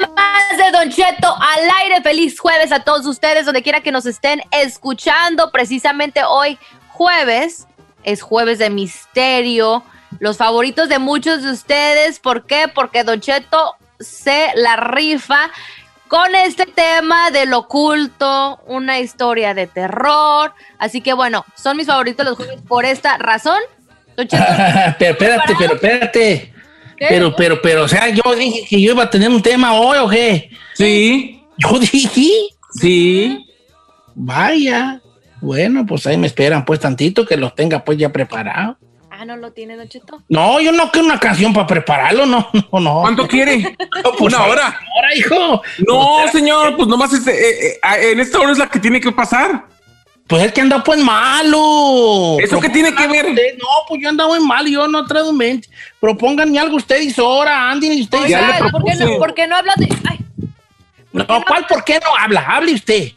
Más de Don Cheto al aire. Feliz jueves a todos ustedes, donde quiera que nos estén escuchando. Precisamente hoy, jueves, es jueves de misterio. Los favoritos de muchos de ustedes. ¿Por qué? Porque Don Cheto se la rifa con este tema del oculto, una historia de terror. Así que bueno, son mis favoritos los jueves por esta razón. Don Cheto, pero espérate, pero espérate. Pero, pero, pero, o sea, yo dije que yo iba a tener un tema hoy, ¿o qué? Sí, Yo dije, sí. vaya. Bueno, pues ahí me esperan pues tantito que los tenga pues ya preparado. Ah, no lo tiene, Don Cheto. No, yo no quiero una canción para prepararlo, no, no, no. ¿Cuánto quiere? No, pues, ¿Una hora? Ahora, hijo. No, señor, pues nomás este, eh, eh, en esta hora es la que tiene que pasar. Pues es que anda pues malo. ¿Eso qué tiene que ver? Usted, No, pues yo ando muy mal, yo no traigo mente. Propónganme algo ustedes ahora, Andy, y ustedes. Ya le Oiga, ¿por qué no, por qué no habla de.? Ay, No, ¿cuál por qué no habla? Hable usted.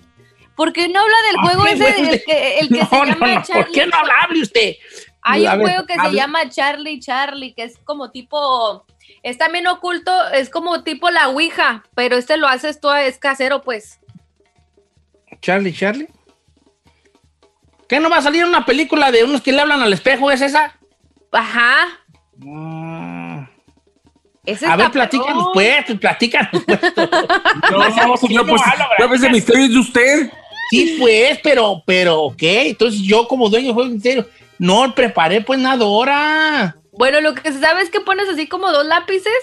¿Por qué no habla del juego ese, el que, el que no, se no, llama no, Charlie? ¿por qué no habla? Hable usted. Hay un ver, juego que se llama Charlie Charlie, que es como tipo. Es también oculto, es como tipo la Ouija, pero este lo haces tú, es casero, pues. Charlie, Charlie. ¿Qué no va a salir una película de unos que le hablan al espejo? ¿Es esa? Ajá. Mm. Ese A ver, platícanos pues, pues, platícanos pues. No, señor, pues de misterio es de usted. Sí, pues, pero, pero, ok. Entonces yo como dueño de juego en serio, no preparé pues nada ahora. Bueno, lo que se sabe es que pones así como dos lápices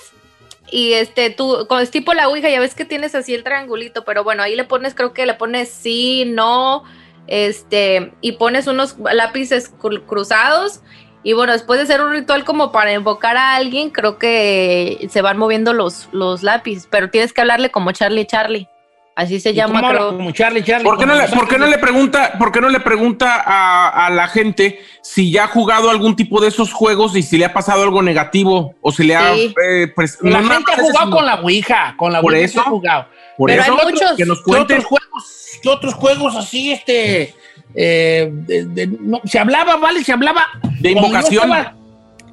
y este, tú, con es tipo la Ouija, ya ves que tienes así el triangulito, pero bueno, ahí le pones, creo que le pones sí, no, este, y pones unos lápices cru- cruzados. Y bueno, después de hacer un ritual como para invocar a alguien, creo que se van moviendo los, los lápices, pero tienes que hablarle como Charlie Charlie. Así se ¿Y llama, creo. Como Charlie, Charlie. ¿Por qué no le, por qué no le pregunta, por qué no le pregunta a, a la gente si ya ha jugado algún tipo de esos juegos y si le ha pasado algo negativo o si le ha Sí. eh, pres- La no gente ha jugado sino- con la Ouija, con la Por eso. ha jugado. Por Pero eso hay muchos. que nos ¿Qué cuente. otros juegos, qué otros juegos así, este, eh, de- de- no, se hablaba, vale, se hablaba De Cuando yo invocación. estaba-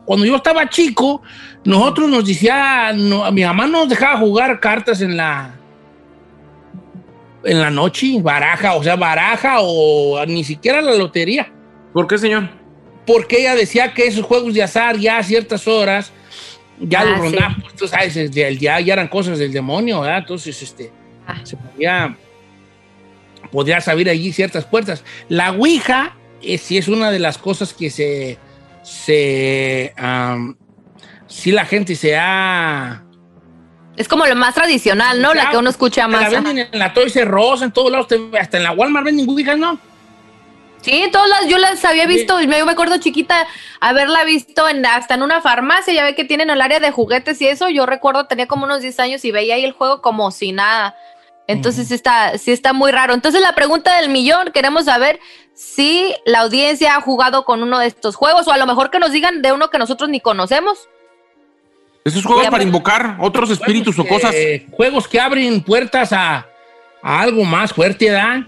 Cuando yo estaba chico, nosotros nos decía, no, mi mamá nos dejaba jugar cartas en la en la noche, baraja, o sea, baraja o ni siquiera la lotería, ¿Por qué, señor? porque ella decía que esos juegos de azar ya a ciertas horas ya Ah, los sí. rondaban, pues, tú sabes, ya, ya eran cosas del demonio, ¿verdad? Entonces, este, Ah. se podía, podía abrir allí ciertas puertas. La Ouija eh, sí es una de las cosas que se, se, sí la gente se ha... Es como lo más tradicional, ¿no? La que uno escucha Te La más. venden en la Toys R Us, en todos lados, hasta en la Walmart venden ¿no? Sí, todas las, yo las había visto, y me- yo me acuerdo chiquita haberla visto en, hasta en una farmacia, ya ve que tienen el área de juguetes y eso, yo recuerdo tenía como unos 10 años y veía ahí el juego como si nada. Entonces sí, está, sí está muy raro. Entonces la pregunta del millón, queremos saber si la audiencia ha jugado con uno de estos juegos o a lo mejor que nos digan de uno que nosotros ni conocemos. Esos juegos para pues. invocar otros espíritus o cosas. que- Juegos que abren puertas a, a algo más fuerte, ¿verdad?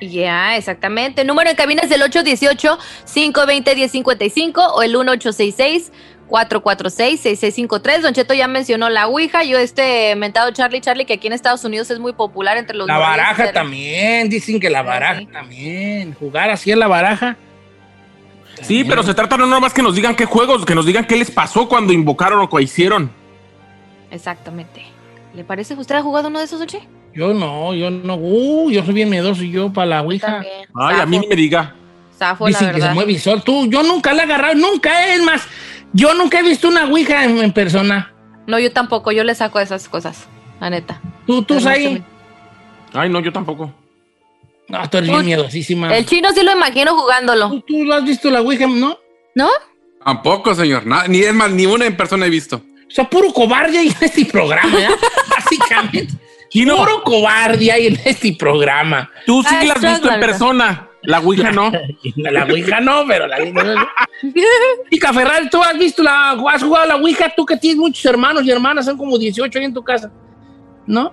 Ya, exactamente. Número en cabina es el 818-520-1055 o el 446-6653. Don Cheto ya mencionó la Ouija. Yo este mentado Charlie Charlie, que aquí en Estados Unidos es muy popular entre los La baraja también, dicen que la Sí, baraja sí. también. Jugar así en la baraja. Sí, pero se trata no nomás que nos digan qué juegos, que nos digan qué les pasó cuando invocaron o qué hicieron. Exactamente. ¿Le parece? ¿Usted ha jugado uno de esos, Don Che? Yo no, yo no. Uh, yo soy bien miedoso y yo para la Ouija. También. Ay, a mí ni me diga. Zafo, la Dicen que se mueve y sol. Tú, yo nunca la he agarrado, nunca, es más. Yo nunca he visto una Ouija en, en persona. No, yo tampoco. Yo le saco esas cosas. La neta. Tú, tú, ahí. Ay, no, yo tampoco. No, tú eres bien miedosísima. El chino sí lo imagino jugándolo. ¿Tú, tú lo has visto la Ouija, ¿no? ¿No? Tampoco, señor. Nada, ni es más, ni una en persona he visto. O sea, puro cobarde en este programa. Básicamente. Chino, Puro cobarde hay en este programa. tú sí Ay, la has visto en persona. La Ouija no. La, Ouija no, pero la Pica Ferrari, ¿tú has visto la, has jugado la Ouija? Tú que tienes muchos hermanos y hermanas, son como 18 ahí en tu casa. ¿No?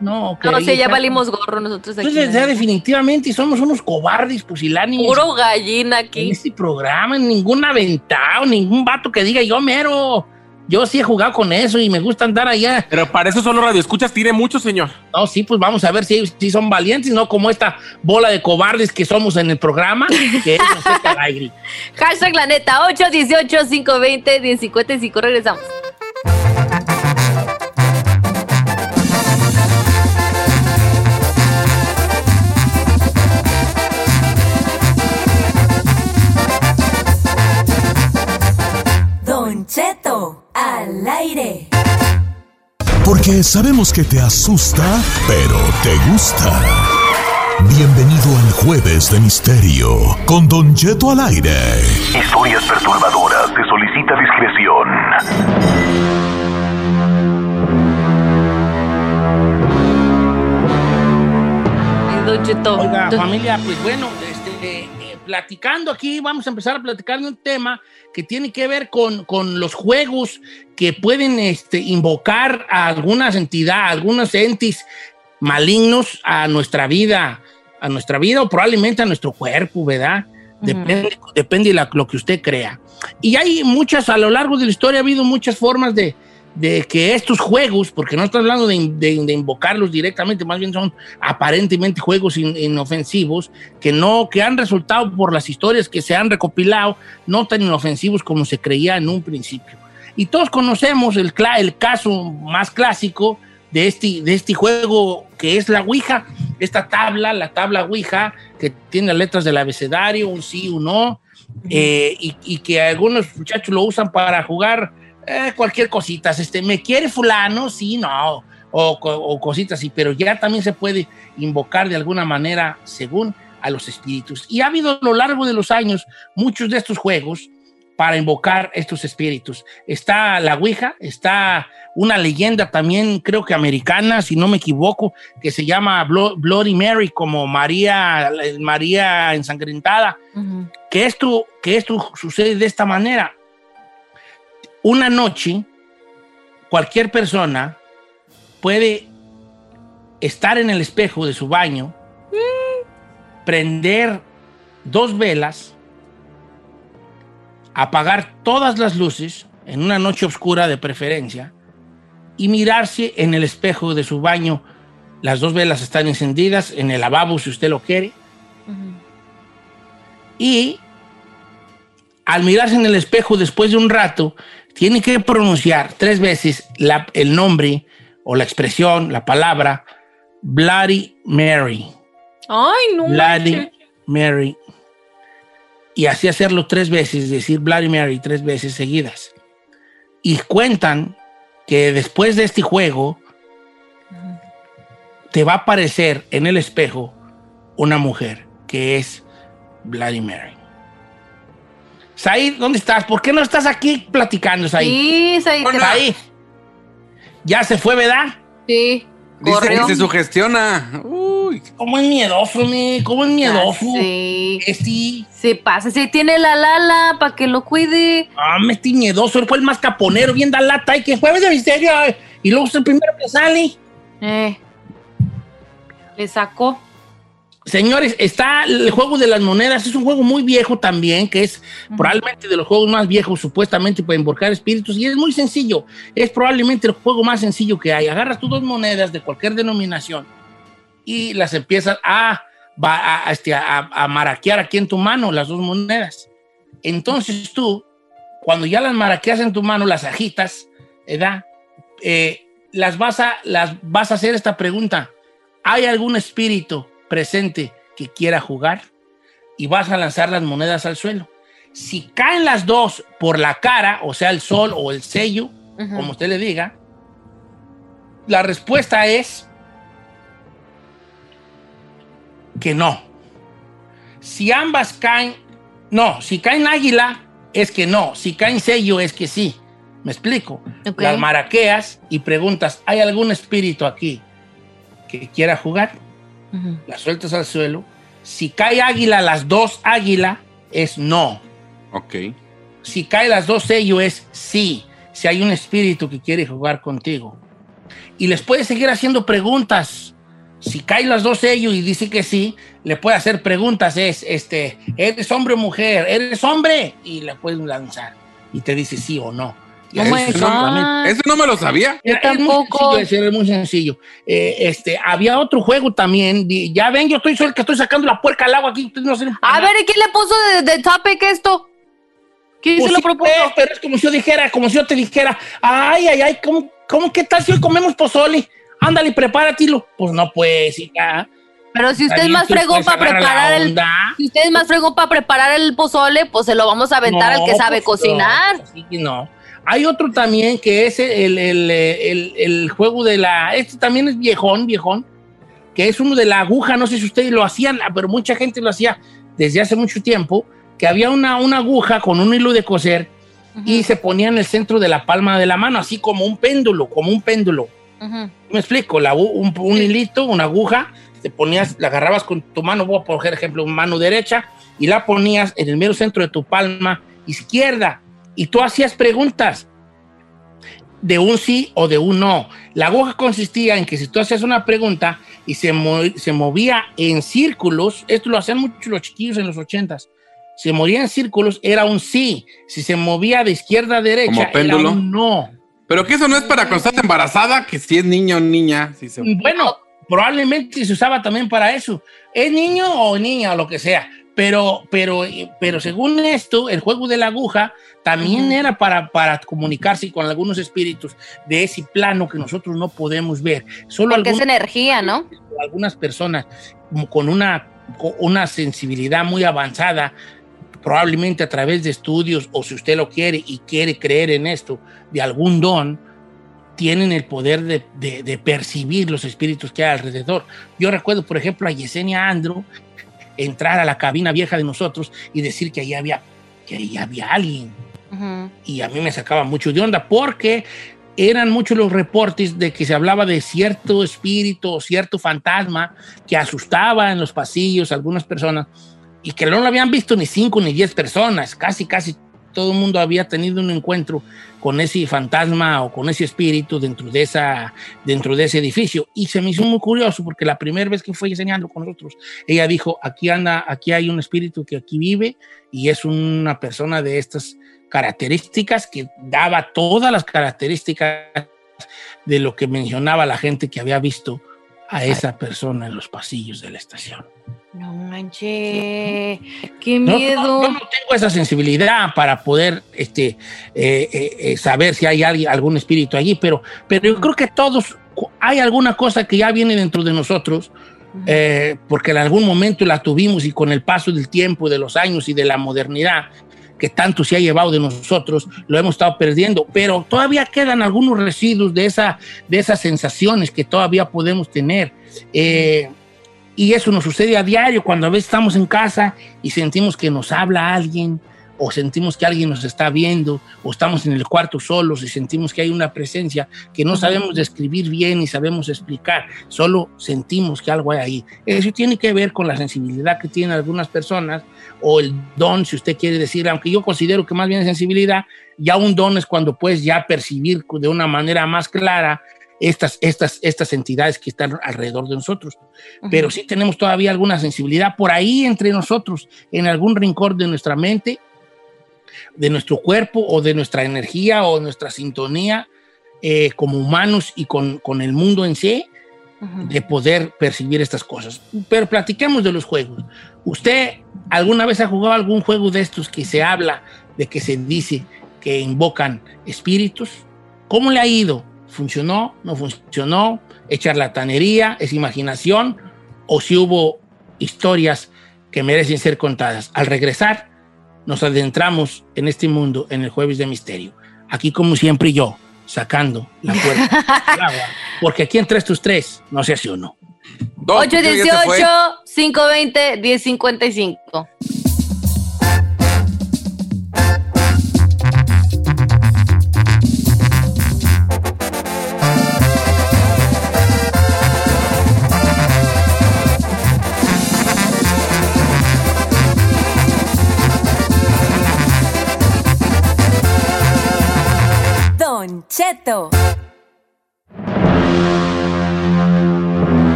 No, ok. No, sí, ya valimos gorro nosotros aquí. Entonces, ya definitivamente somos unos cobardes, pusilánimes. Puro gallina en aquí. este programa, en ningún aventado, ningún vato que diga yo mero. Yo sí he jugado con eso y me gusta andar allá. Pero para eso solo radioescuchas tiene mucho, señor. No, sí, pues vamos a ver si, si son valientes, no como esta bola de cobardes que somos en el programa, que es al aire. Hashtag la neta 818-520-1055. Regresamos. Al aire. Porque sabemos que te asusta, pero te gusta. Bienvenido al Jueves de Misterio con Don Cheto al aire. Historias perturbadoras. Se solicita discreción. Don. Oiga, familia, pues bueno, platicando aquí, vamos a empezar a platicar de un tema que tiene que ver con, con los juegos que pueden este, invocar a algunas entidades, a algunos entes malignos a nuestra vida, a nuestra vida o probablemente a nuestro cuerpo, ¿verdad? Depende, depende de la- lo que usted crea. Y hay muchas, a lo largo de la historia ha habido muchas formas de, de que estos juegos, porque no estoy hablando de, de- de invocarlos directamente, más bien son aparentemente juegos in- inofensivos, que no, que han resultado por las historias que se han recopilado, no tan inofensivos como se creía en un principio. Y todos conocemos el, el caso más clásico de este, de este juego que es la Ouija, esta tabla, la tabla Ouija, que tiene las letras del abecedario, un sí, un no, eh, y, y que algunos muchachos lo usan para jugar eh, cualquier cosita. Este, ¿Me quiere fulano? Sí, no. O, o cositas así, pero ya también se puede invocar de alguna manera según a los espíritus. Y ha habido a lo largo de los años muchos de estos juegos para invocar estos espíritus. Está la Ouija, está una leyenda también, creo que americana, si no me equivoco, que se llama Blo- Bloody Mary, como María, María ensangrentada Ujú. que esto, que esto sucede de esta manera. Una noche, cualquier persona puede estar en el espejo de su baño, prender dos velas, apagar todas las luces en una noche oscura de preferencia y mirarse en el espejo de su baño. Las dos velas están encendidas en el lavabo si usted lo quiere y al mirarse en el espejo después de un rato, tiene que pronunciar tres veces la- el nombre o la expresión, la palabra Bloody Mary. Ay, no. Bloody. Mary. Y así hacerlo tres veces, decir Bloody Mary tres veces seguidas. Y cuentan que después de este juego, te va a aparecer en el espejo una mujer que es Bloody Mary. Said, ¿dónde estás? ¿Por qué no estás aquí platicando, Said? Sí, Said, te- Said. Ya se fue, ¿verdad? sí. Dice Corrió. que se sugestiona. Uy. ¿Cómo es miedoso, me? ¿Cómo es miedoso? Ah, Sí. Este, Se pasa. Si tiene la lala para que lo cuide. ah, me estoy miedoso. Él fue el más caponero, bien da lata. Y que jueves de misterio. Y luego es el primero que sale. Eh. Le sacó. Señores, está el juego de las monedas, es un juego muy viejo también, que es probablemente de los juegos más viejos supuestamente para invocar espíritus, y es muy sencillo, es probablemente el juego más sencillo que hay. Agarras tus dos monedas de cualquier denominación y las empiezas a, a, este, a, a maraquear aquí en tu mano, las dos monedas. Entonces tú, cuando ya las maraqueas en tu mano, las agitas, ¿verdad? Eh, las, vas a, las vas a hacer esta pregunta. ¿Hay algún espíritu presente que quiera jugar? Y vas a lanzar las monedas al suelo. Si caen las dos por la cara, o sea, el sol o el sello, como usted le diga, la respuesta es que no. Si ambas caen, no. Si caen águila, es que no. Si caen sello, es que sí. ¿Me explico? Las maraqueas y preguntas, ¿hay algún espíritu aquí que quiera jugar? Las sueltas al suelo. Si cae águila, las dos águila, es no. Ok. Si cae las dos sello, es sí. Si hay un espíritu que quiere jugar contigo. Y les puedes seguir haciendo preguntas. Si cae las dos sellos y dice que sí, le puede hacer preguntas. Es, este, ¿eres hombre o mujer? ¿Eres hombre? Y le puedes lanzar. Y te dice sí o no. Oh solamente- God. Eso no me lo sabía. Yo era- es muy tampoco. sencillo es muy sencillo. Eh, este, había otro juego también. Ya ven, yo estoy soy el que estoy sacando la puerca al agua aquí. no A ver, ¿y quién le puso de, de topic esto? ¿Quién Pues se lo propuso? pues, pero es como si yo dijera, como si yo te dijera, ay, ay, ay, ¿cómo, cómo qué tal si hoy comemos pozole? Ándale, prepáratelo. Pues no, pues, hija. Pero si usted es más fregón para preparar el... Si usted es más fregón para preparar el pozole, pues se lo vamos a aventar al que No, sabe pues, cocinar. no, así que no. Hay otro también que es el, el, el- el juego de la. Este también es viejón, viejón. Que es uno de la aguja. No sé si ustedes lo hacían, pero mucha gente lo hacía desde hace mucho tiempo. Que había una, una aguja con un hilo de coser y se ponía en el centro de la palma de la mano, así como un péndulo, como un péndulo. Me explico, la, un, un hilito, una aguja, te ponías, la agarrabas con tu mano, voy a poner ejemplo, mano derecha, y la ponías en el mero centro de tu palma izquierda, y tú hacías preguntas de un sí o de un no. La aguja consistía en que si tú hacías una pregunta y se, mo- se movía en círculos, esto lo hacían mucho los chiquillos en los ochentas, se movía en círculos, era un sí. Si se movía de izquierda a derecha, Como era un no. Pero que eso no es para cuando estás embarazada, que si es niño o niña. Si se... Bueno, probablemente se usaba también para eso. ¿Es niño o niña o lo que sea? Pero, pero, pero según esto, el juego de la aguja también era para, para comunicarse con algunos espíritus de ese plano que nosotros no podemos ver. Solo Porque es algunos- energía, ¿no? algunas personas con una, con una sensibilidad muy avanzada, probablemente a través de estudios o si usted lo quiere y quiere creer en esto, de algún don, tienen el poder de, de- de percibir los espíritus que hay alrededor. Yo recuerdo, por ejemplo, a Yesenia Andro entrar a la cabina vieja de nosotros y decir que ahí había, que ahí había alguien. Y a mí me sacaba mucho de onda porque eran muchos los reportes de que se hablaba de cierto espíritu o cierto fantasma que asustaba en los pasillos a algunas personas y que no lo habían visto ni cinco ni diez personas, casi, casi todo el mundo había tenido un encuentro con ese fantasma o con ese espíritu dentro de, esa, dentro de ese edificio. Y se me hizo muy curioso porque la primera vez que fue enseñando con nosotros, ella dijo, aquí anda, aquí hay un espíritu que aquí vive y es una persona de estas características que daba todas las características de lo que mencionaba la gente que había visto a esa persona en los pasillos de la estación. No manches. Qué miedo. no, no tengo esa sensibilidad para poder este, eh, eh, eh, saber si hay alguien- algún espíritu allí, pero, pero yo creo que todos, hay alguna cosa que ya viene dentro de nosotros, eh, porque en algún momento la tuvimos y con el paso del tiempo, de los años y de la modernidad que tanto se ha llevado de nosotros, lo hemos estado perdiendo, pero todavía quedan algunos residuos de, esa, de esas sensaciones que todavía podemos tener. Eh, y eso nos sucede a diario cuando a veces estamos en casa y sentimos que nos habla alguien o sentimos que alguien nos está viendo o estamos en el cuarto solos y sentimos que hay una presencia que no sabemos describir bien y sabemos explicar, solo sentimos que algo hay ahí. Eso tiene que ver con la sensibilidad que tienen algunas personas o el don, si usted quiere decir, aunque yo considero que más bien es sensibilidad, ya un don es cuando puedes ya percibir de una manera más clara estas, estas, estas entidades que están alrededor de nosotros. Pero sí tenemos todavía alguna sensibilidad por ahí entre nosotros, en algún rincón de nuestra mente, de nuestro cuerpo o de nuestra energía o nuestra sintonía eh, como humanos y con, con el mundo en sí, de poder percibir estas cosas. Pero platiquemos de los juegos. ¿Usted alguna vez ha jugado algún juego de estos que se habla de que se dice que invocan espíritus? ¿Cómo le ha ido? ¿Funcionó? ¿No funcionó? ¿Es charlatanería? ¿Es imaginación? ¿O si hubo historias que merecen ser contadas? Al regresar, nos adentramos en este mundo en el jueves de misterio. Aquí, como siempre, yo, sacando la puerta del agua, porque aquí entre estos tres no se hace uno. 818-520-1055.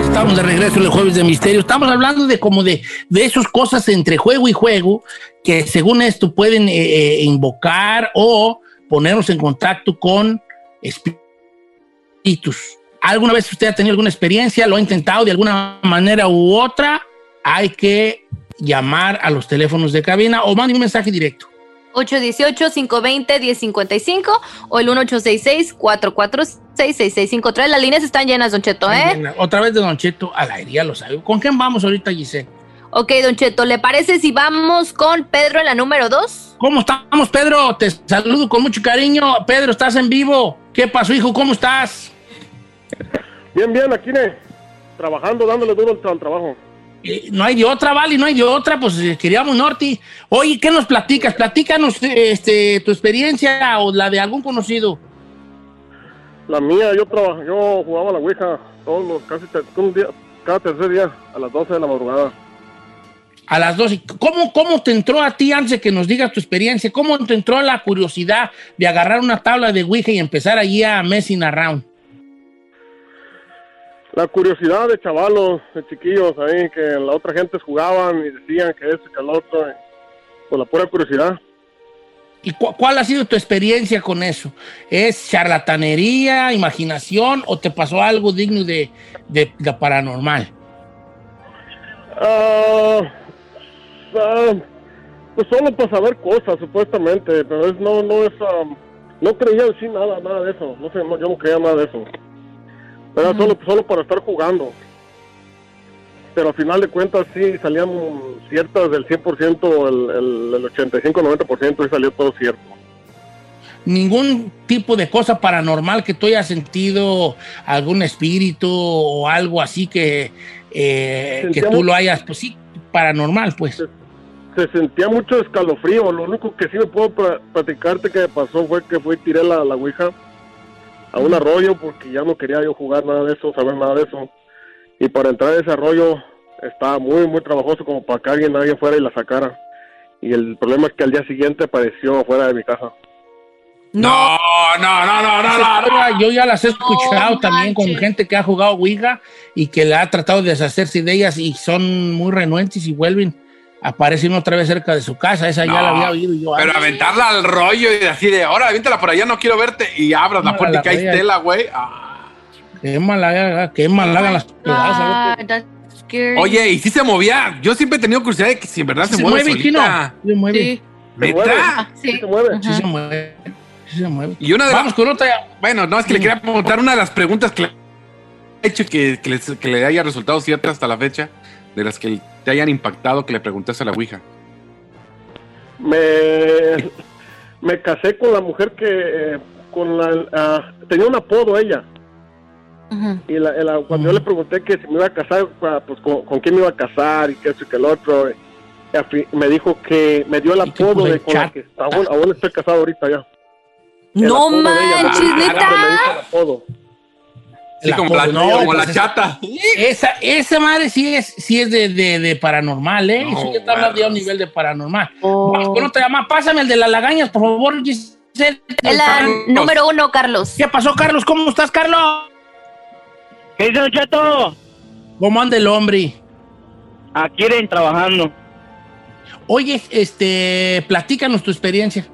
Estamos de regreso en el jueves de misterio. Estamos hablando de como de, de esas cosas entre juego y juego que según esto pueden eh, eh, invocar o ponernos en contacto con espíritus. ¿Alguna vez usted ha tenido alguna experiencia? ¿Lo ha intentado de alguna manera u otra? Hay que llamar a los teléfonos de cabina o mande un mensaje directo. 818-520-1055 o el 1866-446-6653. Las líneas están llenas, Don Cheto, ¿eh? Otra vez de Don Cheto al aire, ya lo sabe. ¿Con quién vamos ahorita, Giselle? Ok, Don Cheto, ¿le parece si vamos con Pedro en la número 2? ¿Cómo estamos, Pedro? Te saludo con mucho cariño. Pedro, estás en vivo. ¿Qué pasó, hijo? ¿Cómo estás? Bien, bien, aquí, ne, trabajando, dándole duro al trabajo. Eh, no hay de otra, Vale, no hay de otra, pues eh, queríamos Norti. Oye, ¿qué nos platicas? Platícanos este, tu experiencia o la de algún conocido. La mía, yo trabajaba, yo jugaba a la Ouija todos los, casi un día, cada tercer día a las 12 de la madrugada. A las 12. ¿Cómo, ¿Cómo te entró a ti, antes de que nos digas tu experiencia, cómo te entró la curiosidad de agarrar una tabla de Ouija y empezar allí a messing around? La curiosidad de chavalos, de chiquillos ahí, que la otra gente jugaban y decían que esto y que el otro, y, por la pura curiosidad. ¿Y cu- cuál ha sido tu experiencia con eso? ¿Es charlatanería, imaginación o te pasó algo digno de, de- de paranormal? Ah, ah, pues solo para saber cosas, supuestamente, pero es, no, no es, ah, no creía sí nada, nada de eso, no sé, no, yo no creía nada de eso. Era solo, solo para estar jugando. Pero al final de cuentas sí salían ciertas del 100%, el, el, el 85-90% y salió todo cierto. ningún tipo de cosa paranormal que tú hayas sentido, algún espíritu o algo así que, eh, que tú lo hayas, pues sí, paranormal, pues. Se sentía mucho escalofrío, lo único que sí me puedo pla- platicarte que me pasó fue que fui y tiré la, la ouija a un arroyo porque ya no quería yo jugar nada de eso, saber nada de eso. Y para entrar a ese arroyo estaba muy, muy trabajoso como para que alguien, alguien fuera y la sacara. Y el problema es que al día siguiente apareció afuera de mi casa. No, no, no, no, no, no, no. Yo ya las he escuchado No también con gente que ha jugado Ouija y que le ha tratado de deshacerse de ellas y son muy renuentes y vuelven, aparecen otra vez cerca de su casa. Esa ya la había oído yo. Pero antes. aventarla al rollo y así de, ahora aviéntala por allá, no quiero verte. Y abras la puerta la y cae raya. tela, güey. Ah. Qué mal, qué mal hagan las. Ah, scary. Oye, y si se movía. Yo siempre he tenido curiosidad de que si en verdad se, Se mueve, mueve, Chino. Se mueve. Sí. ¿Se mueve? ¿Neta? Sí. ¿Sí se mueve? Sí se mueve. Sí se mueve. Y una de Vamos con otra. Bueno, no, es que le quería preguntar una de las preguntas que le he hecho que, que, les- que le haya resultado cierta hasta la fecha, de las que te hayan impactado que le preguntaste a la Ouija. Me, me casé con la mujer que eh, con la, ah, tenía un apodo ella. Y la- la- cuando yo le pregunté que si me iba a casar, ah, pues con, con quién me iba a casar y que eso y que el otro, eh, me dijo que me dio el apodo de con la que aún, aún estoy casado ahorita ya. El No apodo de ella, manches, siempre neta. Sí, como, la, apodo, no, como la chata. Esa, esa madre sí es, sí es de, de, de paranormal, ¿eh? No, Eso ya está hablando de un nivel de paranormal. Oh. Vamos con otra llamada. Pásame el de las lagañas, por favor, Giselle. la número uno, Carlos. ¿Qué pasó, Carlos? ¿Cómo estás, Carlos? ¿Qué dice, Don Cheto? ¿Cómo anda el hombre? Aquí ven trabajando. Oye, este, platícanos tu experiencia.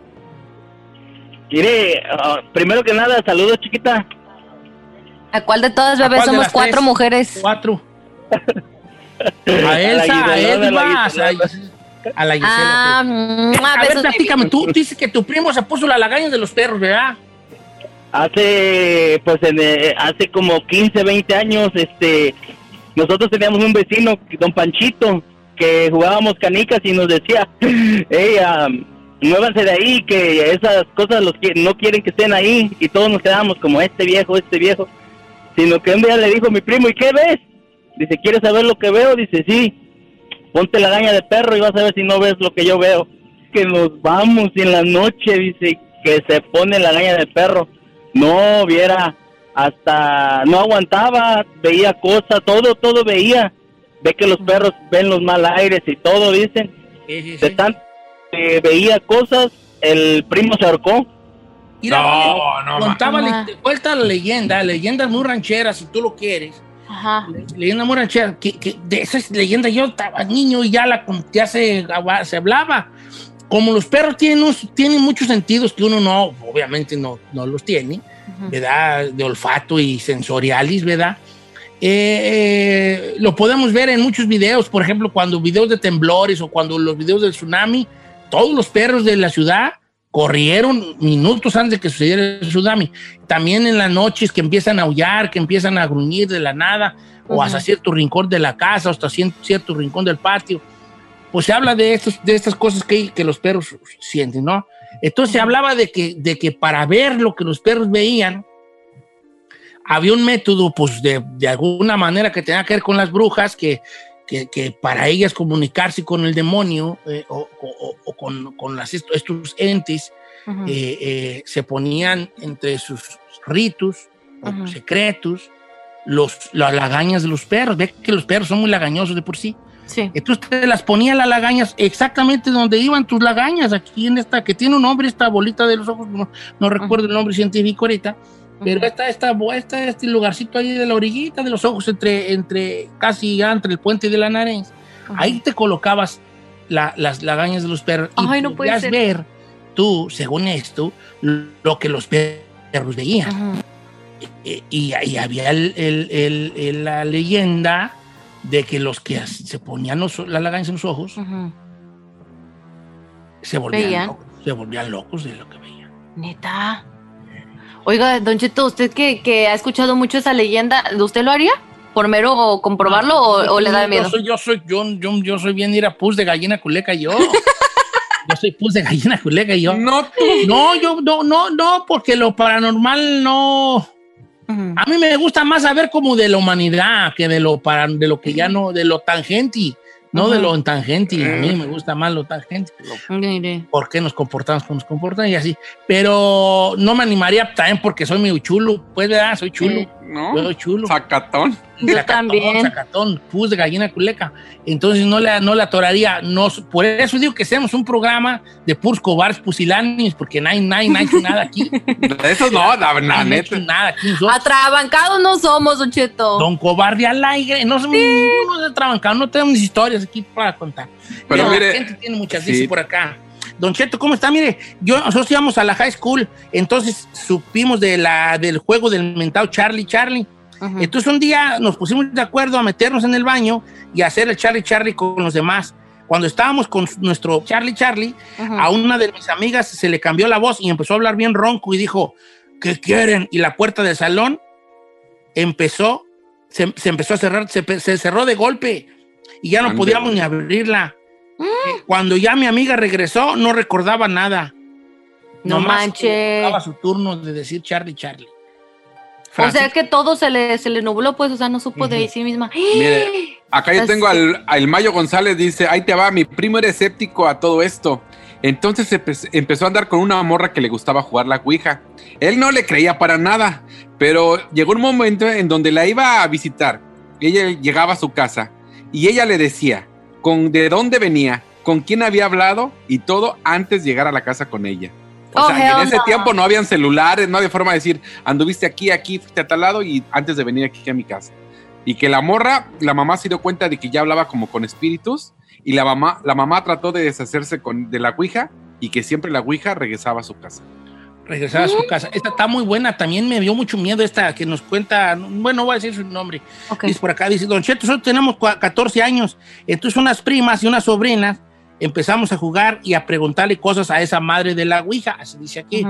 Mire, ah, primero que nada, saludos, chiquita. ¿A cuál de todas, ¿A bebé? cuál de Somos cuatro tres? mujeres. Cuatro. A Elsa, a Edma, la a, la Gisela. Ah, mm, a ver, platícame, tú dices que tu primo se puso la lagaña de los perros, ¿verdad? Hace, pues, en, eh, hace como 15, 20 años, este, nosotros teníamos un vecino, don Panchito, que jugábamos canicas y nos decía, hey, um, muévanse de ahí, que esas cosas los qui- no quieren que estén ahí, y todos nos quedábamos como este viejo, este viejo, sino que un día le dijo mi primo, ¿y qué ves? Dice, ¿quieres saber lo que veo? Dice, sí, ponte la gaña de perro y vas a ver si no ves lo que yo veo. Que nos vamos y en la noche, dice, que se pone la gaña de perro. No, viera, hasta no aguantaba, veía cosas, todo, todo veía. Ve que los perros ven los mal aires y todo, dicen. De tanto que veía cosas, el primo se ahorcó. Mira, No, no, contaba, le- cuenta la leyenda, leyendas muy rancheras, si tú lo quieres. Ajá. Leyenda muy ranchera, que, que de esas leyendas yo estaba niño y ya la ya se, se hablaba. Como los perros tienen, unos- tienen muchos sentidos que uno no, obviamente no, no los tiene, ¿verdad? De olfato y sensorialis, ¿verdad? Eh, eh, lo podemos ver en muchos videos, por ejemplo, cuando videos de temblores o cuando los videos del tsunami, todos los perros de la ciudad corrieron minutos antes de que sucediera el tsunami. También en las noches que empiezan a aullar, que empiezan a gruñir de la nada, o hasta cierto rincón de la casa, o hasta cierto rincón del patio. Pues se habla de, estos, de estas cosas que, que los perros sienten, ¿no? Entonces se hablaba de que, de que para ver lo que los perros veían, había un método, pues de, de alguna manera que tenía que ver con las brujas, que, que, que para ellas comunicarse con el demonio eh, o, o- o con, con las, estos, entes, Ujú. eh, eh, se ponían entre sus ritos o Ujú. secretos los, las lagañas de los perros. Ve que los perros son muy lagañosos de por sí. Sí. Entonces te las ponía las lagañas exactamente donde iban tus lagañas, aquí en esta, que tiene un nombre, esta bolita de los ojos, no, no recuerdo el nombre científico ahorita, pero está esta, esta, este lugarcito ahí de la orillita de los ojos, entre, entre casi ya entre el puente de la nariz. Ahí te colocabas la- las lagañas de los perros y Ay, no puede podías ser. ver tú, según esto, lo que los perros veían. Y, y había el- el- el- la leyenda de que los que se ponían los, las lagañas en los ojos se volvían, Veían. locos, se volvían locos de lo que veían. Neta. Oiga, Don Cheto, usted que, que ha escuchado mucho esa leyenda, ¿usted lo haría? ¿Por mero o comprobarlo o, o le da miedo? Yo soy, yo soy, yo, yo, yo soy bien ir a pus de gallina culeca yo. yo soy pus de gallina culeca yo. No, no, yo no, no, no, porque lo paranormal no. A mí me gusta más saber como de la humanidad que de lo para, de lo que ya no, de lo tangente, no de lo tangente. A mí me gusta más lo tangente. ¿Por qué nos comportamos como nos comportan y así? Pero no me animaría también porque soy medio chulo, pues, ¿verdad? Soy chulo. ¿No? Soy chulo. Sacatón. Yo también. Sacatón, pus de gallina culeca. Entonces no le, no le atoraría. No, por eso digo que seamos un programa de puros cobardes pusilánimes, porque nadie, nadie, nadie ha hecho nada aquí. De esos no, la, la neta. hecho nada aquí nosotros. Atrabancados no somos, Don Cheto. Don Cobarde al aire. No somos de trabancado, no tenemos historias aquí para contar. Pero, Pero mire, la gente tiene muchas, sí. dice por acá. Don Cheto, ¿cómo está? Mire, yo, nosotros íbamos a la high school, entonces supimos de la, del juego del mentado Charlie Charlie. Entonces un día nos pusimos de acuerdo a meternos en el baño y hacer el Charlie Charlie con los demás. Cuando estábamos con nuestro Charlie Charlie, a una de mis amigas se le cambió la voz y empezó a hablar bien ronco y dijo, ¿qué quieren? Y la puerta del salón empezó, se, se empezó a cerrar, se, cerró de golpe y ya no Ande, podíamos ni abrirla. Eh, Cuando ya mi amiga regresó, no recordaba nada. No Nomás manches. Estaba su turno de decir Charlie Charlie. O sea que todo se le, se le nubló, pues, o sea, no supo de sí misma. Mire, acá yo tengo al, al Mayo González, dice, ahí te va, mi primo era escéptico a todo esto. Entonces empe- empezó a andar con una morra que le gustaba jugar la Ouija. Él no le creía para nada, pero llegó un momento en donde la iba a visitar. Ella llegaba a su casa y ella le decía con de dónde venía, con quién había hablado y todo antes de llegar a la casa con ella. O Oh, sea, y en ese no. tiempo no habían celulares, no había forma de decir, anduviste aquí, aquí, fuiste a tal lado y antes de venir aquí a mi casa. Y que la morra, la mamá se dio cuenta de que ya hablaba como con espíritus y la mamá, la mamá trató de deshacerse con, de la ouija y que siempre la ouija regresaba a su casa. regresar a su casa. Esta está muy buena, también me dio mucho miedo esta que nos cuenta, bueno, no voy a decir su nombre. Dice por acá, dice, Don Cheto, nosotros tenemos cua- 14 años, entonces unas primas y unas sobrinas empezamos a jugar y a preguntarle cosas a esa madre de la Ouija, así dice aquí.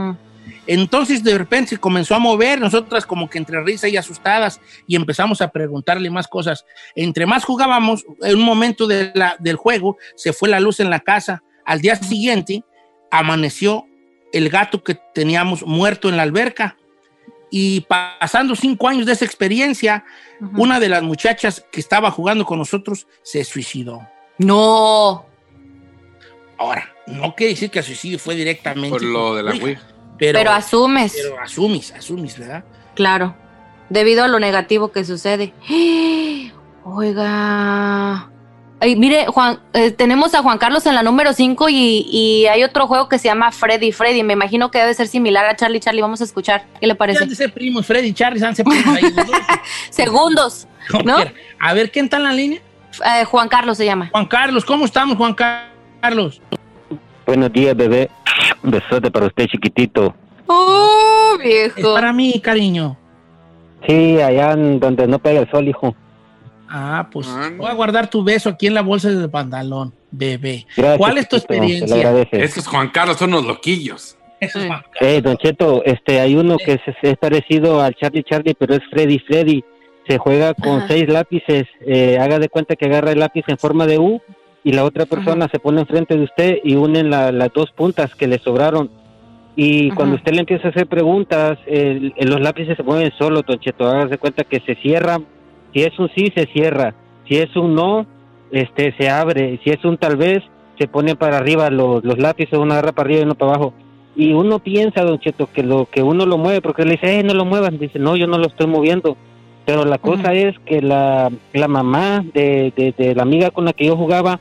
Entonces de repente se comenzó a mover, nosotras como que entre risa y asustadas, y empezamos a preguntarle más cosas. Entre más jugábamos, en un momento de la- del juego se fue la luz en la casa. Al día siguiente amaneció el gato que teníamos muerto en la alberca. Y pasando cinco años de esa experiencia, una de las muchachas que estaba jugando con nosotros se suicidó. No. Ahora, no quiere decir que el suicidio fue directamente Por lo de la Ouija. Pero, Pero asumes. Pero asumes, asumes, ¿verdad? Claro. Debido a lo negativo que sucede. Oiga. Ay, mire, Juan, eh, tenemos a Juan Carlos en la número 5 y, y hay otro juego que se llama Freddy Freddy. Me imagino que debe ser similar a Charlie Charlie. Vamos a escuchar. ¿Qué le parece? Han de ser primos, Freddy y Charlie, han de ser primos ahí. Segundos. ¿No? A ver, ¿quién está en la línea? Eh, Juan Carlos se llama. Juan Carlos, ¿cómo estamos, Juan Car- Carlos? Buenos días, bebé. Un besote para usted, chiquitito. ¡Oh, viejo! Es para mí, cariño. Sí, allá en donde no pega el sol, hijo. Ah, pues voy a guardar tu beso aquí en la bolsa del pantalón, bebé. Gracias, ¿Cuál es tu chiquito, experiencia? Estos Juan Carlos son unos loquillos. Eso es Juan Eh, don Cheto, este, hay uno que es, es parecido al Charlie Charlie, pero es Freddy Freddy. Se juega con Ajá. seis lápices. Eh, haga de cuenta que agarra el lápiz en forma de U y la otra persona se pone enfrente de usted y unen la- las dos puntas que le sobraron. Y cuando usted le empieza a hacer preguntas, el- el- los lápices se mueven solos, Don Cheto. Haga de cuenta que se cierran. Si es un sí, se cierra. Si es un no, este, se abre. Si es un tal vez, se pone para arriba los, los lápices, uno agarra para arriba y uno para abajo. Y uno piensa, Don Cheto, que lo que uno lo mueve, porque le dice, eh, no lo muevas. Dice, no, yo no lo estoy moviendo. Pero la cosa es que la, la mamá de, de, de la amiga con la que yo jugaba,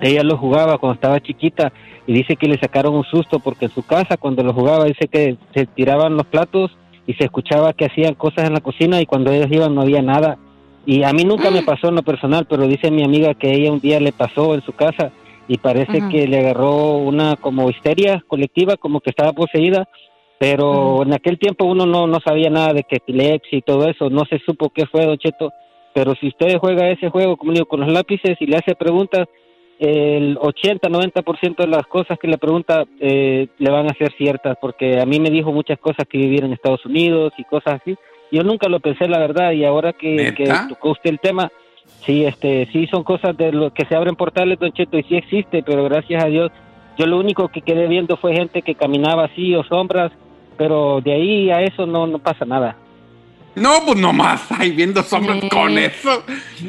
ella lo jugaba cuando estaba chiquita y dice que le sacaron un susto porque en su casa cuando lo jugaba dice que se tiraban los platos y se escuchaba que hacían cosas en la cocina y cuando ellos iban no había nada. Y a mí nunca me pasó en lo personal, pero dice mi amiga que ella un día le pasó en su casa y parece que le agarró una como histeria colectiva, como que estaba poseída, pero en aquel tiempo uno no, no sabía nada de que epilepsia y todo eso, no se supo qué fue, Don Cheto, pero si usted juega ese juego, como digo, con los lápices y le hace preguntas, el 80-90% de las cosas que le pregunta eh, le van a ser ciertas, porque a mí me dijo muchas cosas que vivir en Estados Unidos y cosas así. Yo nunca lo pensé, la verdad, y ahora que, que tocó usted el tema, sí, este, sí son cosas de lo que se abren portales, Don Cheto, y sí existe, pero gracias a Dios, yo lo único que quedé viendo fue gente que caminaba así o sombras, pero de ahí a eso no, no pasa nada. No, pues nomás, ahí viendo sombras con eso.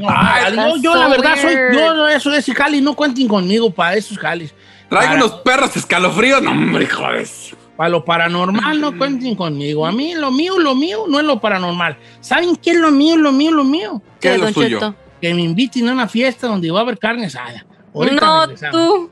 Ay, yo, la verdad soy, yo eso de ese jali, no cuenten conmigo para esos jalis. Traigo Para- unos perros escalofríos, no, hombre, hijo de Para lo paranormal no cuenten conmigo. A mí lo mío, lo mío no es lo paranormal. ¿Saben qué es lo mío, lo mío, lo mío? ¿Qué es lo suyo? Cheto? Que me inviten a una fiesta donde va a haber carne asada. Ahorita No, regresamos. tú.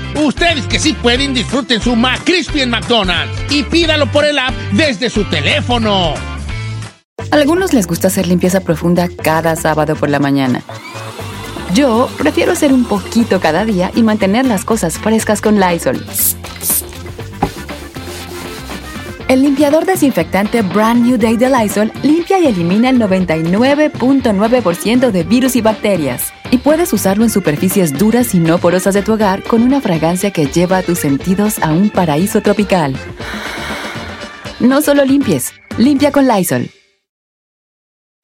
Ustedes que sí pueden, disfruten su McCrispy en McDonald's y pídalo por el app desde su teléfono. A algunos les gusta hacer limpieza profunda cada sábado por la mañana. Yo prefiero hacer un poquito cada día y mantener las cosas frescas con Lysol. El limpiador desinfectante Brand New Day de Lysol limpia y elimina el 99.9% de virus y bacterias. Puedes usarlo en superficies duras y no porosas de tu hogar con una fragancia que lleva a tus sentidos a un paraíso tropical. No solo limpies, limpia con Lysol.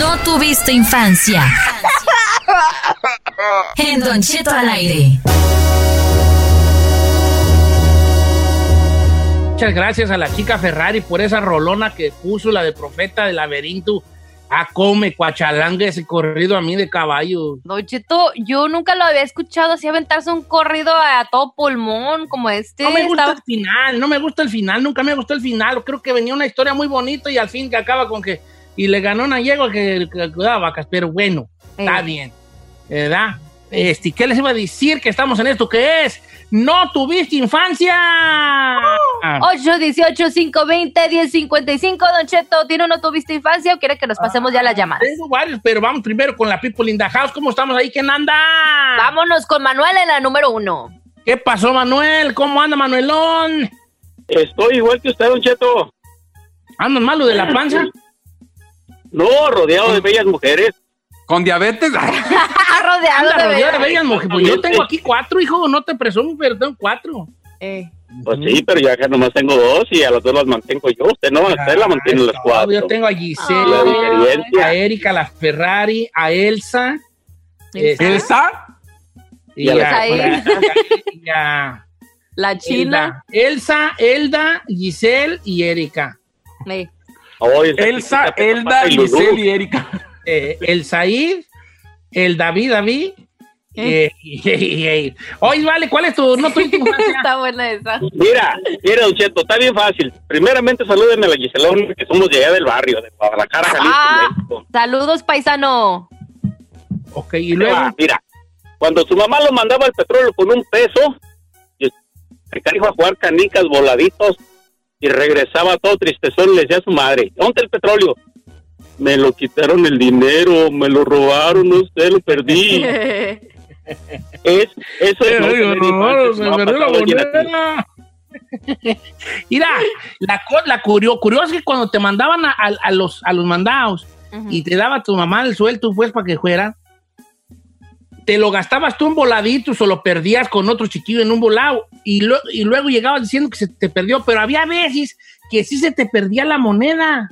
No tuviste infancia. En Don Cheto al aire. Muchas gracias a la chica Ferrari por esa rolona que puso la de Profeta del Laberinto. A come, cuachalanga, ese corrido a mí de caballo. Don Cheto, yo nunca lo había escuchado así aventarse un corrido a todo pulmón como este. No me gusta Estaba- el final, no me gusta el final, nunca me gustó el final. Creo que venía una historia muy bonita y al fin que acaba con que. Y le ganó una yegua que, que cuidaba vacas, pero bueno, está bien. ¿Verdad? Este, ¿Qué les iba a decir que estamos en esto? ¿Qué es? ¡No tuviste infancia! 8, 18, 5, 20, 10, 55. Don Cheto, ¿tiene o no tuviste infancia o quiere que nos pasemos ya las llamadas? Tengo varios, pero vamos primero con la People in the House. ¿Cómo estamos ahí? ¿Quién anda? Vámonos con Manuel en la número uno. ¿Qué pasó, Manuel? ¿Cómo anda, Manuelón? Estoy igual que usted, Don Cheto. ¿Andas malo de la panza? No, rodeado de bellas mujeres. ¿Con diabetes? rodeado Anda, de rodeado de bellas. mujeres. Pues yo tengo aquí cuatro, hijo. No te presumo, pero tengo cuatro. Pues sí, pero ya que nomás tengo dos y a las dos las mantengo yo. Usted no, usted la mantiene las cuatro. Yo tengo a La Giselle, experiencia. a Erika, la Ferrari, a Elsa. este, ¿Elsa? Y Y a a, la- y a- La Elda. Elsa, Elda, Giselle y Erika. Elsa, Elda, Giselle y Erika. Eh, el Said, el David, David. eh, y- Oye, vale, ¿cuál es tu, no infancia? Está buena esa. Mira, mira, Don Cheto, está bien fácil. Primeramente, salúdenme a la Giselón, que somos de allá del barrio, de Guadalajara, Jalisco, Ah, México. saludos, paisano. Ok, y luego. mira, cuando su mamá lo mandaba al petróleo con un peso, el carijo a jugar canicas voladitos y regresaba todo tristezón y le decía a su madre, ¿dónde el petróleo? Me lo quitaron el dinero, me lo robaron, no sé, lo perdí. es, eso es no se me perdió la moneda. Mira, la, la curio- curioso es que cuando te mandaban a, a- a los, a los mandados y te daba tu mamá el sueldo pues para que fueran, te lo gastabas tú en voladitos o lo perdías con otro chiquillo en un volado y, lo- y luego llegabas diciendo que se te perdió, pero había veces que sí se te perdía la moneda.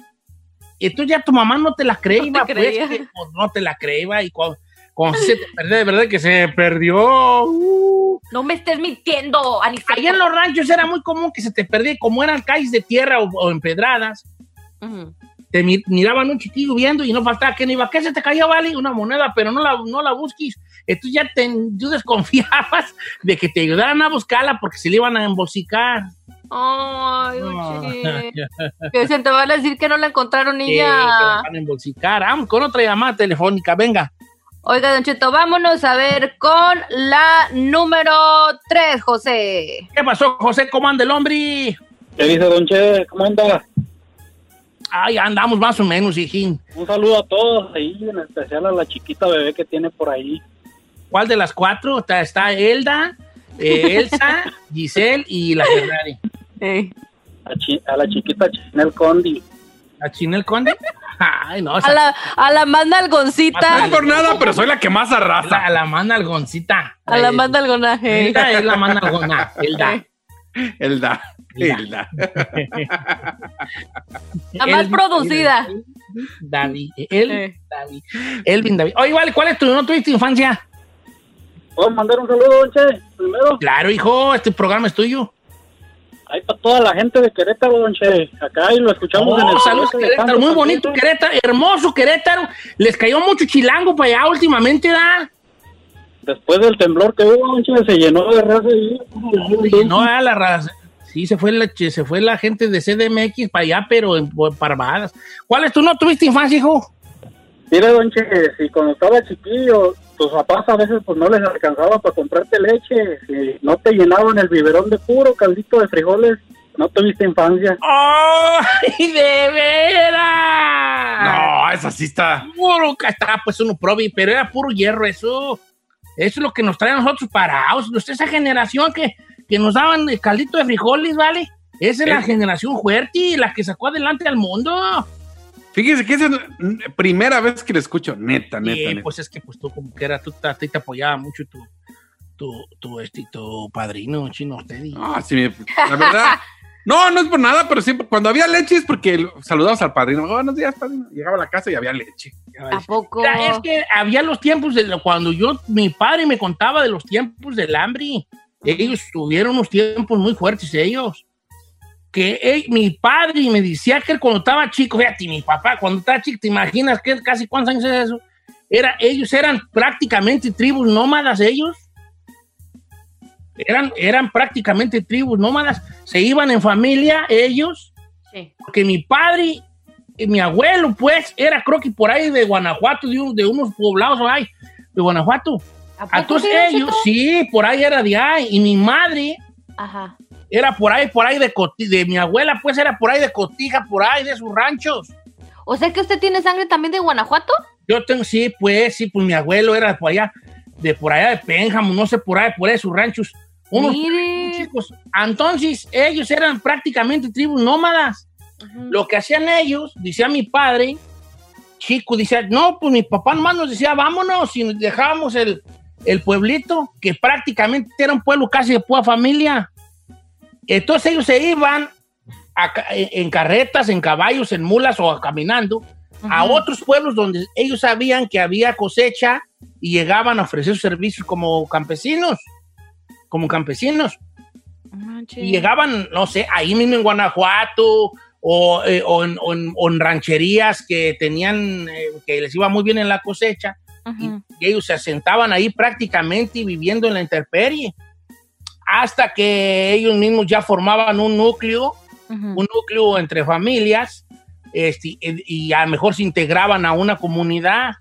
Entonces ya tu mamá no te la creía, pues, creía. que, pues, no te la creía y cuando, cuando se te perdió, de verdad que se perdió. uh. No me estés mintiendo, Aniceto. Allá en los ranchos era muy común que se te perdía, como eran calles de tierra o, o empedradas, te mi- miraban un chiquillo viendo y no faltaba que no iba, ¿qué se te cayó, vale? Una moneda, pero no la, no la busques. Entonces ya te, tú desconfiabas de que te ayudaran a buscarla porque se le iban a embolsicar. Ay. Que se te van a decir que no la encontraron Sí, y que la ya. van a embolsicar. Vamos con otra llamada telefónica, venga. Oiga, Don Cheto, vámonos a ver con la número 3, José. ¿Qué pasó, José? ¿Cómo anda el hombre? ¿Qué dice Don Che? ¿Cómo anda? Ay, andamos más o menos, hijín. Un saludo a todos ahí, en especial a la chiquita bebé que tiene por ahí. ¿Cuál de las cuatro? Está, está Elda, eh, Elsa, Giselle y la Ferrari. A, chi- a la chiquita Chinel Condi. ¿A Chinel Conde? Ay, no. A la, a la más nalgoncita. No es por nada, pero soy la que más arrasa. A la más nalgoncita. A la más nalgonaje. Elda es la más nalgona. Elda. Elda. Elda. La más Elvin- producida. David. El, David. Elvin David. Oye, vale, ¿cuál es tu? ¿No tuviste infancia? ¿Puedo mandar un saludo, Don Che? Primero. Claro, hijo, este programa es tuyo. Ahí para toda la gente de Querétaro, Don Che. Acá y lo escuchamos Oh, en el saludos, Querétaro, muy bonito. Querétaro, hermoso Querétaro. Les cayó mucho chilango para allá últimamente, ¿da? Después del temblor que hubo, Don Che, se llenó de raza y... No, a la raza. Sí, se fue, la, se fue la gente de CDMX para allá, pero en Parvadas. ¿Cuál es tu no tuviste infancia, hijo? Mire, Don Che, si cuando estaba chiquillo, tus papás a veces pues no les alcanzaba para comprarte leche, si no te llenaban el biberón de puro caldito de frijoles, no tuviste infancia. ¡Ay, de veras! No, esa sí está. Puro que está, pues uno probi, pero era puro hierro eso. Eso es lo que nos trae a nosotros parados. Usted esa generación que, que nos daban el caldito de frijoles, ¿vale? Esa es la Eh. generación fuerte, la que sacó adelante al mundo. Fíjese que es la primera vez que lo escucho, neta, neta. Sí, neta. pues es que pues tú como que era, tú, ti te apoyaba mucho tu, tu, tu, este, tu padrino, chino usted. Ah, sí, me- la verdad. No, no es por nada, pero siempre cuando había leche es porque saludabas al padrino. Buenos días, padrino. Llegaba a la casa y había leche. ¿A poco? Es que había los tiempos de cuando yo, mi padre me contaba de los tiempos del hambre. Ellos tuvieron unos tiempos muy fuertes ellos. Que eh, mi padre me decía que él cuando estaba chico, fíjate, mi papá, cuando estaba chico, ¿te imaginas que casi cuántos años es eso? Era, ellos eran prácticamente tribus nómadas ellos. Eran, eran prácticamente tribus nómadas. Se iban en familia ellos. Sí. Porque mi padre, mi abuelo, pues, era creo que por ahí de Guanajuato, de, un- de unos poblados ahí, de Guanajuato. Entonces ellos, sí, por ahí era de ahí. Y mi madre Ajá. Era por ahí, por ahí de, de mi abuela, pues era por ahí de Cotija, por ahí de sus ranchos. O sea que usted tiene sangre también de Guanajuato. Yo tengo, sí, pues, sí, pues mi abuelo era por allá, de por allá de Pénjamo, no sé, por ahí, por ahí de sus ranchos. Unos chicos. Entonces, ellos eran prácticamente tribus nómadas. Lo que hacían ellos, decía mi padre, chico, decía, no, pues mi papá nomás nos decía, vámonos, y nos dejábamos el, el pueblito, que prácticamente era un pueblo casi de pura familia. Entonces ellos se iban a ca- en carretas, en caballos, en mulas o caminando a otros pueblos donde ellos sabían que había cosecha y llegaban a ofrecer sus servicios como campesinos, como campesinos. Y llegaban, no sé, ahí mismo en Guanajuato o, eh, o en, o en- o en rancherías que tenían, eh, que les iba muy bien en la cosecha. Y, y ellos se asentaban ahí prácticamente viviendo en la intemperie. Hasta que ellos mismos ya formaban un núcleo, un núcleo entre familias, este, y a lo mejor se integraban a una comunidad,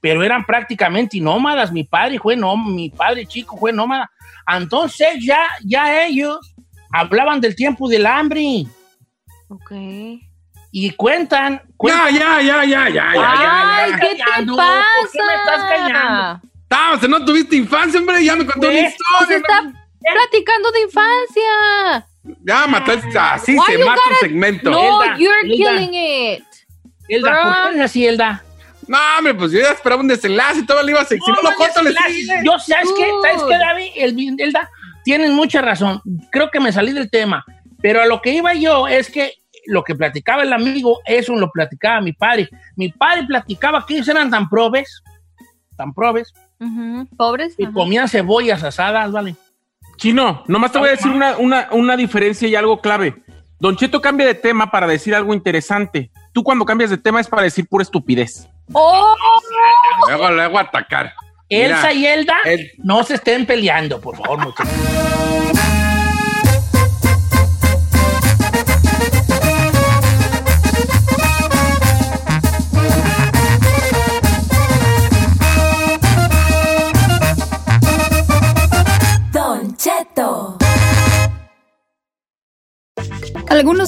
pero eran prácticamente nómadas. Mi padre fue no, mi padre chico fue nómada. Entonces ya, ya ellos hablaban del tiempo del hambre. Ok. Y cuentan. Ya, ya, ya, ya, ya, ya, ya, Ay, ya. ¿qué te Callando, pasa? ¿por qué me estás callando? Estabas, no tuviste infancia, hombre. Ya me contó una Pues, historia. Se está platicando de infancia. Ya mataste. Así Why se mata un gotta- segmento. No, Elda, you're Elda. killing it. Elda, Bro. ¿por qué así, Elda? No, hombre, pues yo ya esperaba un desenlace y todo le iba a seguir. Si no, No, lo corto, le. Yo, ¿sabes qué? ¿Sabes qué, David? El, Elda, tienen mucha razón. Creo que me salí del tema. Pero a lo que iba yo es que lo que platicaba el amigo, eso lo platicaba mi padre. Mi padre platicaba que ellos eran tan probes, tan probes, Pobres. y ajá. comían cebollas asadas, ¿vale? Chino, nomás te voy a decir una, una, una diferencia y algo clave. Don Cheto cambia de tema para decir algo interesante. Tú cuando cambias de tema es para decir pura estupidez. ¡Oh! Luego, luego atacar. Elsa Mira, y Elda el- no se estén peleando, por favor, muchachos.